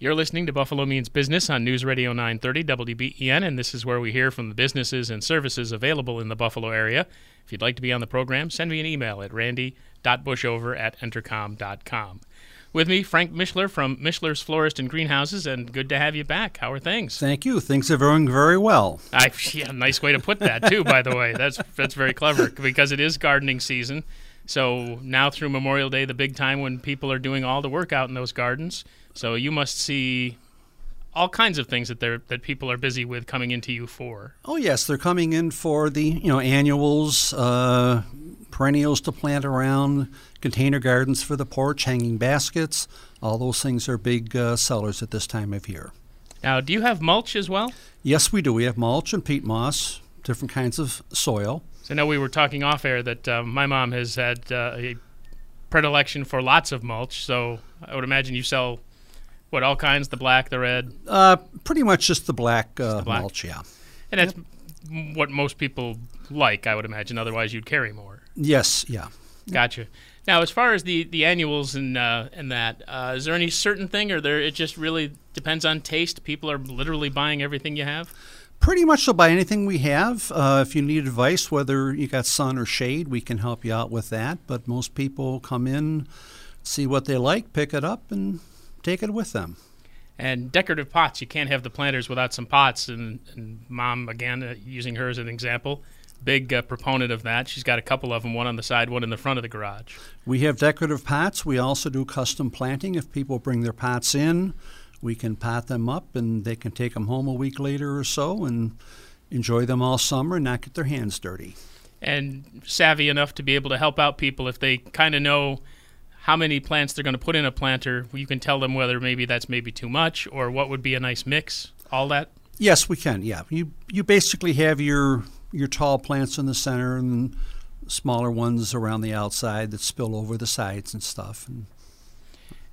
You're listening to Buffalo Means Business on News Radio 930 WBEN, and this is where we hear from the businesses and services available in the Buffalo area. If you'd like to be on the program, send me an email at randy.bushover at entercom.com. With me, Frank Mischler from Mischler's Florist and Greenhouses, and good to have you back. How are things? Thank you. Things are going very well. I, yeah, nice way to put that too. By the way, that's that's very clever because it is gardening season. So now through Memorial Day, the big time when people are doing all the work out in those gardens. So you must see all kinds of things that they're that people are busy with coming into you for. Oh yes, they're coming in for the you know annuals, uh, perennials to plant around, container gardens for the porch, hanging baskets. All those things are big uh, sellers at this time of year. Now, do you have mulch as well? Yes, we do. We have mulch and peat moss, different kinds of soil. So I know we were talking off air that uh, my mom has had uh, a predilection for lots of mulch. So I would imagine you sell what all kinds, the black, the red. Uh, pretty much just the black, uh, the black. mulch, yeah. And that's yep. what most people like, I would imagine. Otherwise, you'd carry more. Yes, yeah. Gotcha. Now, as far as the, the annuals and uh, and that, uh, is there any certain thing, or there it just really depends on taste? People are literally buying everything you have. Pretty much they'll buy anything we have. Uh, if you need advice, whether you got sun or shade, we can help you out with that. But most people come in, see what they like, pick it up, and take it with them. And decorative pots, you can't have the planters without some pots. And, and mom, again, uh, using her as an example, big uh, proponent of that. She's got a couple of them, one on the side, one in the front of the garage. We have decorative pots. We also do custom planting. If people bring their pots in, we can pot them up and they can take them home a week later or so and enjoy them all summer and not get their hands dirty. And savvy enough to be able to help out people if they kind of know how many plants they're going to put in a planter. You can tell them whether maybe that's maybe too much or what would be a nice mix. All that. Yes, we can. Yeah, you you basically have your your tall plants in the center and smaller ones around the outside that spill over the sides and stuff. And,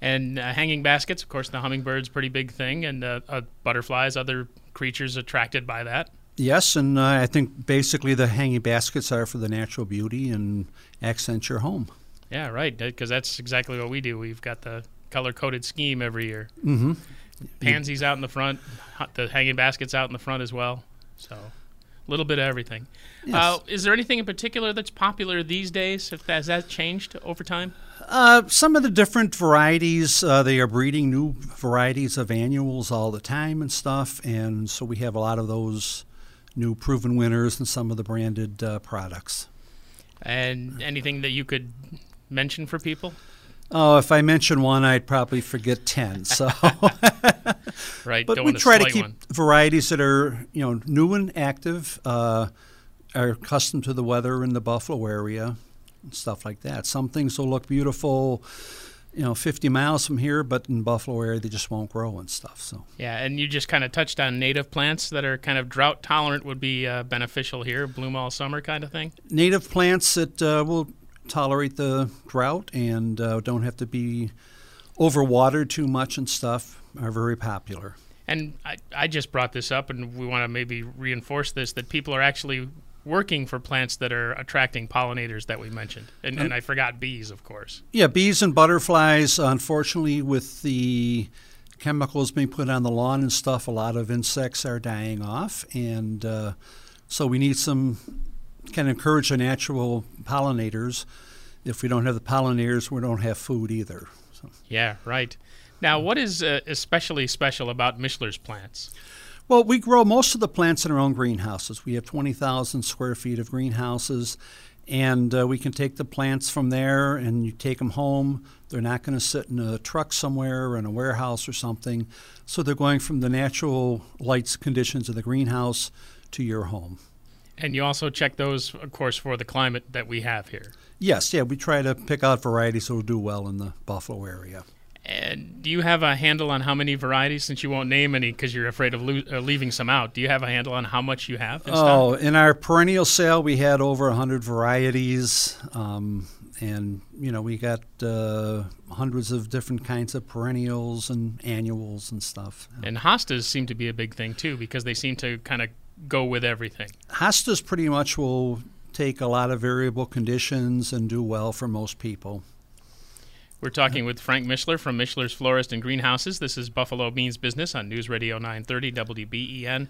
and uh, hanging baskets, of course, the hummingbird's pretty big thing, and uh, uh, butterflies, other creatures attracted by that. Yes, and uh, I think basically the hanging baskets are for the natural beauty and accent your home. Yeah, right. Because that's exactly what we do. We've got the color coded scheme every year. Mm-hmm. Pansies out in the front, the hanging baskets out in the front as well. So a little bit of everything. Yes. Uh, is there anything in particular that's popular these days? That, Has that changed over time? Uh, some of the different varieties, uh, they are breeding new varieties of annuals all the time and stuff, and so we have a lot of those new proven winners and some of the branded uh, products. And anything that you could mention for people? Oh, if I mention one, I'd probably forget ten. So, right. But we try to keep one. varieties that are you know new and active, uh, are accustomed to the weather in the Buffalo area, and stuff like that. Some things will look beautiful, you know, 50 miles from here, but in Buffalo area they just won't grow and stuff. So yeah, and you just kind of touched on native plants that are kind of drought tolerant would be uh, beneficial here, bloom all summer kind of thing. Native plants that uh, will tolerate the drought and uh, don't have to be overwatered too much and stuff are very popular. And I, I just brought this up, and we want to maybe reinforce this that people are actually working for plants that are attracting pollinators that we mentioned. And, and I forgot bees, of course. Yeah, bees and butterflies. Unfortunately, with the chemicals being put on the lawn and stuff, a lot of insects are dying off. And uh, so we need some can encourage the natural pollinators. If we don't have the pollinators, we don't have food either. So. Yeah, right. Now, what is uh, especially special about Mischler's plants? Well, we grow most of the plants in our own greenhouses. We have 20,000 square feet of greenhouses, and uh, we can take the plants from there and you take them home. They're not going to sit in a truck somewhere or in a warehouse or something. So they're going from the natural lights conditions of the greenhouse to your home. And you also check those, of course, for the climate that we have here. Yes, yeah, we try to pick out varieties that will do well in the Buffalo area. And do you have a handle on how many varieties, since you won't name any because you're afraid of lo- uh, leaving some out? Do you have a handle on how much you have? In oh, stock? in our perennial sale, we had over 100 varieties. Um, and, you know, we got uh, hundreds of different kinds of perennials and annuals and stuff. And hostas seem to be a big thing too because they seem to kind of go with everything. Hostas pretty much will take a lot of variable conditions and do well for most people. We're talking with Frank Mischler from Mischler's Florist and Greenhouses. This is Buffalo Means Business on News Radio 930 WBEN.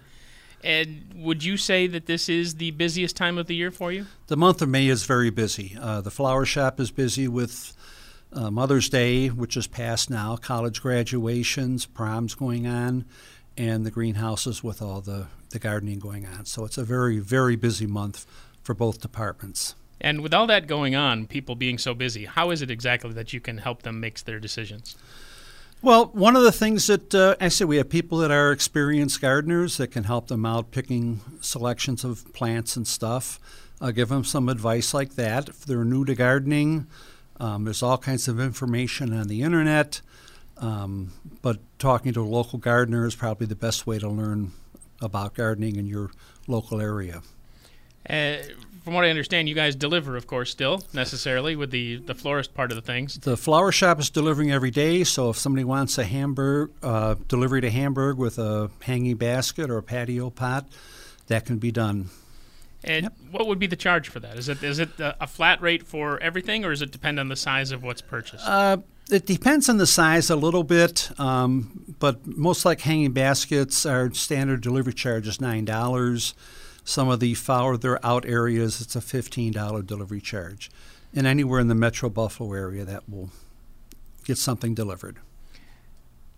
And would you say that this is the busiest time of the year for you? The month of May is very busy. Uh, the flower shop is busy with uh, Mother's Day, which is past now, college graduations, proms going on, and the greenhouses with all the, the gardening going on. So it's a very, very busy month for both departments. And with all that going on, people being so busy, how is it exactly that you can help them make their decisions? Well, one of the things that uh, I say we have people that are experienced gardeners that can help them out picking selections of plants and stuff. I'll give them some advice like that. If they're new to gardening, um, there's all kinds of information on the internet. Um, but talking to a local gardener is probably the best way to learn about gardening in your local area. Uh, from what I understand, you guys deliver, of course, still necessarily with the the florist part of the things. The flower shop is delivering every day, so if somebody wants a Hamburg uh, delivery to Hamburg with a hanging basket or a patio pot, that can be done. And Yep. what would be the charge for that? Is it is it a, flat rate for everything, or does it depend on the size of what's purchased? Uh, it depends on the size a little bit, um, but most like hanging baskets, our standard delivery charge is nine dollars. Some of the farther out areas, it's a fifteen dollar delivery charge, and anywhere in the Metro Buffalo area, that will get something delivered.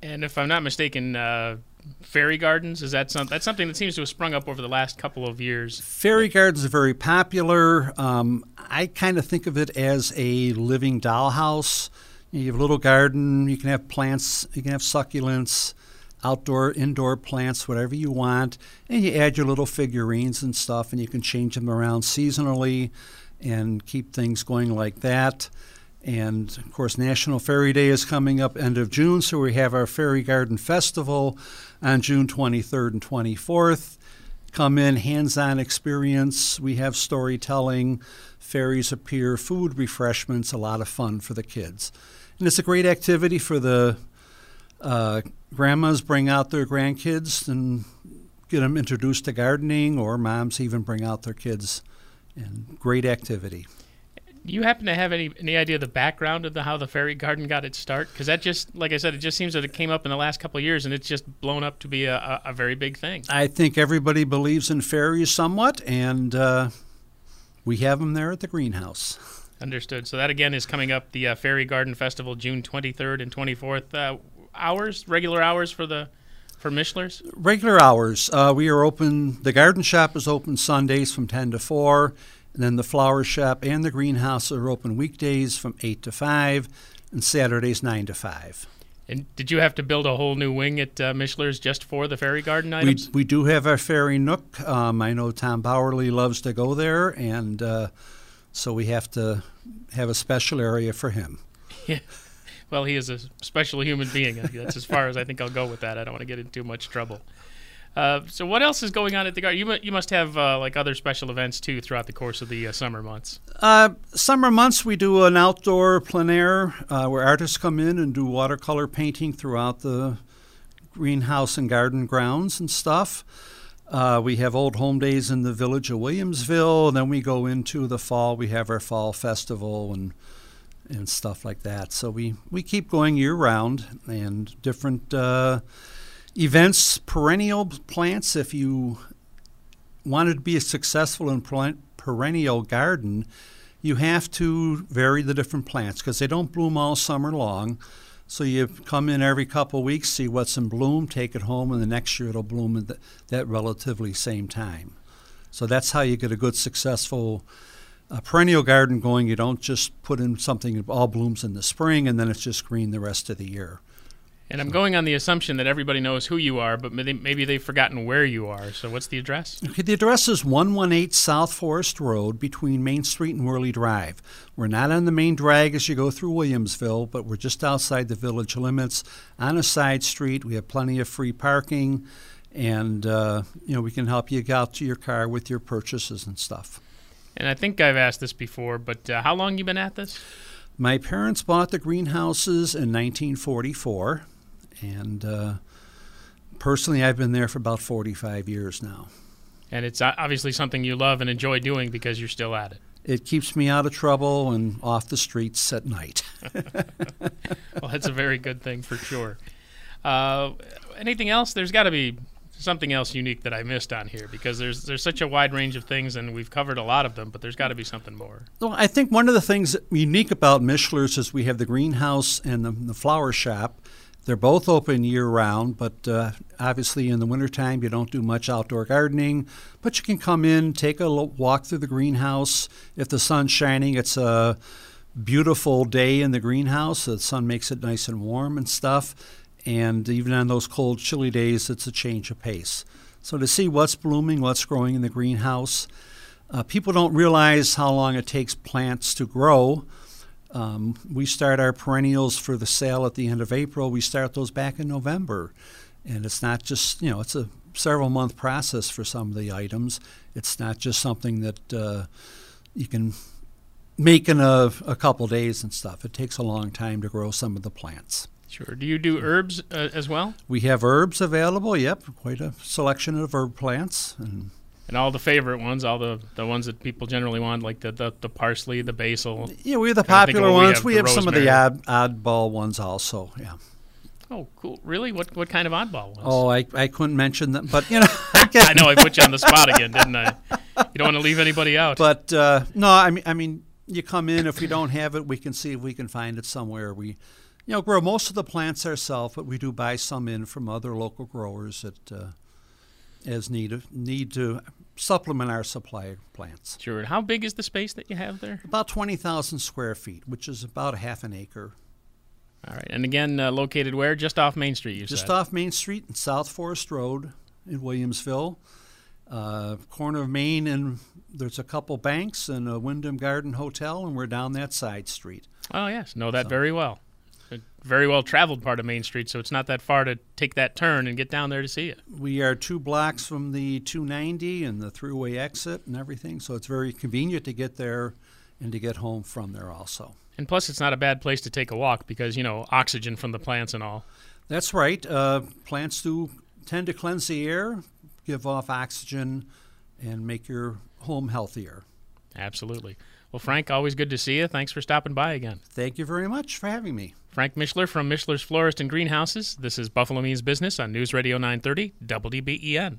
and if I'm not mistaken, uh, fairy gardens is that some, that's something that seems to have sprung up over the last couple of years. Fairy gardens are very popular. Um, I kind of think of it as a living dollhouse. You have a little garden. You can have plants. You can have succulents, outdoor, indoor plants, whatever you want, and you add your little figurines and stuff, and you can change them around seasonally, and keep things going like that. And of course, National Fairy Day is coming up end of June, so we have our Fairy Garden Festival on June 23rd and 24th come in hands-on experience. We have storytelling. Fairies appear food refreshments a lot of fun for the kids. And it's a great activity for the uh, grandmas bring out their grandkids and get them introduced to gardening or moms even bring out their kids. And great activity Do you happen to have any any idea of the background of the how the fairy garden got its start? Because that just, like I said, it just seems that it came up in the last couple of years, and it's just blown up to be a, a, a very big thing. i think everybody believes in fairies somewhat and uh, we have them there at the greenhouse Understood. So that again is coming up the uh, Fairy Garden Festival, June 23rd and 24th. Uh, hours, regular hours for the for Mischlers. Regular hours. Uh, we are open. The garden shop is open Sundays from 10 to 4. And then the flower shop and the greenhouse are open weekdays from 8 to 5 and Saturdays 9 to 5. And did you have to build a whole new wing at uh, Mischlers just for the Fairy Garden We, items? we do have our fairy nook. Um, I know Tom Bauerle loves to go there, and uh, so we have to have a special area for him. Yeah. Well, he is a special human being. That's as far as I think I'll go with that. I don't want to get into too much trouble. Uh, so, what else is going on at the garden? You, you must have uh, like other special events too throughout the course of the uh, summer months. Uh, summer months, we do an outdoor plein air uh, where artists come in and do watercolor painting throughout the greenhouse and garden grounds and stuff. We have old home days in the village of Williamsville. Then we go into the fall. We have our fall festival and and stuff like that. So we, we keep going year round and different events, perennial plants. If you wanted to be successful in peren- perennial garden, you have to vary the different plants because they don't bloom all summer long. So you come in every couple weeks, see what's in bloom, take it home, and the next year it'll bloom at th- that relatively same time. So that's how you get a good, successful uh, perennial garden going. You don't just put in something that all blooms in the spring and then it's just green the rest of the year. And I'm going on the assumption that everybody knows who you are, but maybe maybe they've forgotten where you are. So what's the address? Okay, the address is 118 South Forest Road between Main Street and Wehrle Drive. We're not on the main drag as you go through Williamsville, but we're just outside the village limits on a side street. We have plenty of free parking, and uh, you know we can help you get out to your car with your purchases and stuff. And I think I've asked this before, but uh, how long you been at this? My parents bought the greenhouses in 1944, and uh, personally, I've been there for about 45 years now. And it's obviously something you love and enjoy doing because you're still at it. It keeps me out of trouble and off the streets at night. Well, that's a very good thing for sure. Uh, anything else? There's got to be something else unique that I missed on here because there's there's such a wide range of things and we've covered a lot of them, but there's got to be something more. Well, I think one of the things unique about Mischler's is we have the greenhouse and the, the flower shop. They're both open year round, but uh, obviously in the wintertime you don't do much outdoor gardening. But you can come in, take a walk through the greenhouse. If the sun's shining, it's a beautiful day in the greenhouse. The sun makes it nice and warm and stuff. And even on those cold, chilly days, it's a change of pace. So to see what's blooming, what's growing in the greenhouse, uh, people don't realize how long it takes plants to grow. Um, we start our perennials for the sale at the end of April. We start those back in November. And it's not just, you know, it's a several month process for some of the items. It's not just something that uh, you can make in a, a couple days and stuff. It takes a long time to grow some of the plants. Sure. Do you do herbs uh, as well? We have herbs available, yep, quite a selection of herb plants. And And all the favorite ones, all the, the ones that people generally want, like the, the, the parsley, the basil. yeah, we have the popular what we ones. have, We have, some of the odd, oddball ones also, yeah. Oh, cool. Really? What what kind of oddball ones? Oh, I, I couldn't mention them, but you know, I. I know I put you on the spot again, didn't I? You don't want to leave anybody out. But uh, no, I mean, I mean, you come in. If we don't have it, we can see if we can find it somewhere. We, you know, grow most of the plants ourselves, but we do buy some in from other local growers that, uh, as need need to supplement our supply plants. sure. How big is the space that you have there? About twenty thousand square feet, which is about a half an acre, All right. And again, uh, located where? Just off Main Street, you just said. off Main Street and South Forest Road in Williamsville. Uh, corner of Main, and there's a couple banks and a Wyndham Garden Hotel, and we're down that side street. Oh, yes. Know that very well. A very well traveled part of Main Street, so it's not that far to take that turn and get down there to see it. We are two blocks from the 290 and the Thruway exit and everything, so it's very convenient to get there and to get home from there also. And plus, it's not a bad place to take a walk because, you know, oxygen from the plants and all. That's right. Uh, plants do tend to cleanse the air, give off oxygen, and make your home healthier. Absolutely. Well, Frank, always good to see you. Thanks for stopping by again. Thank you very much for having me. Frank Mischler from Mischler's Florist and Greenhouses. This is Buffalo Means Business on News Radio 930 WBEN.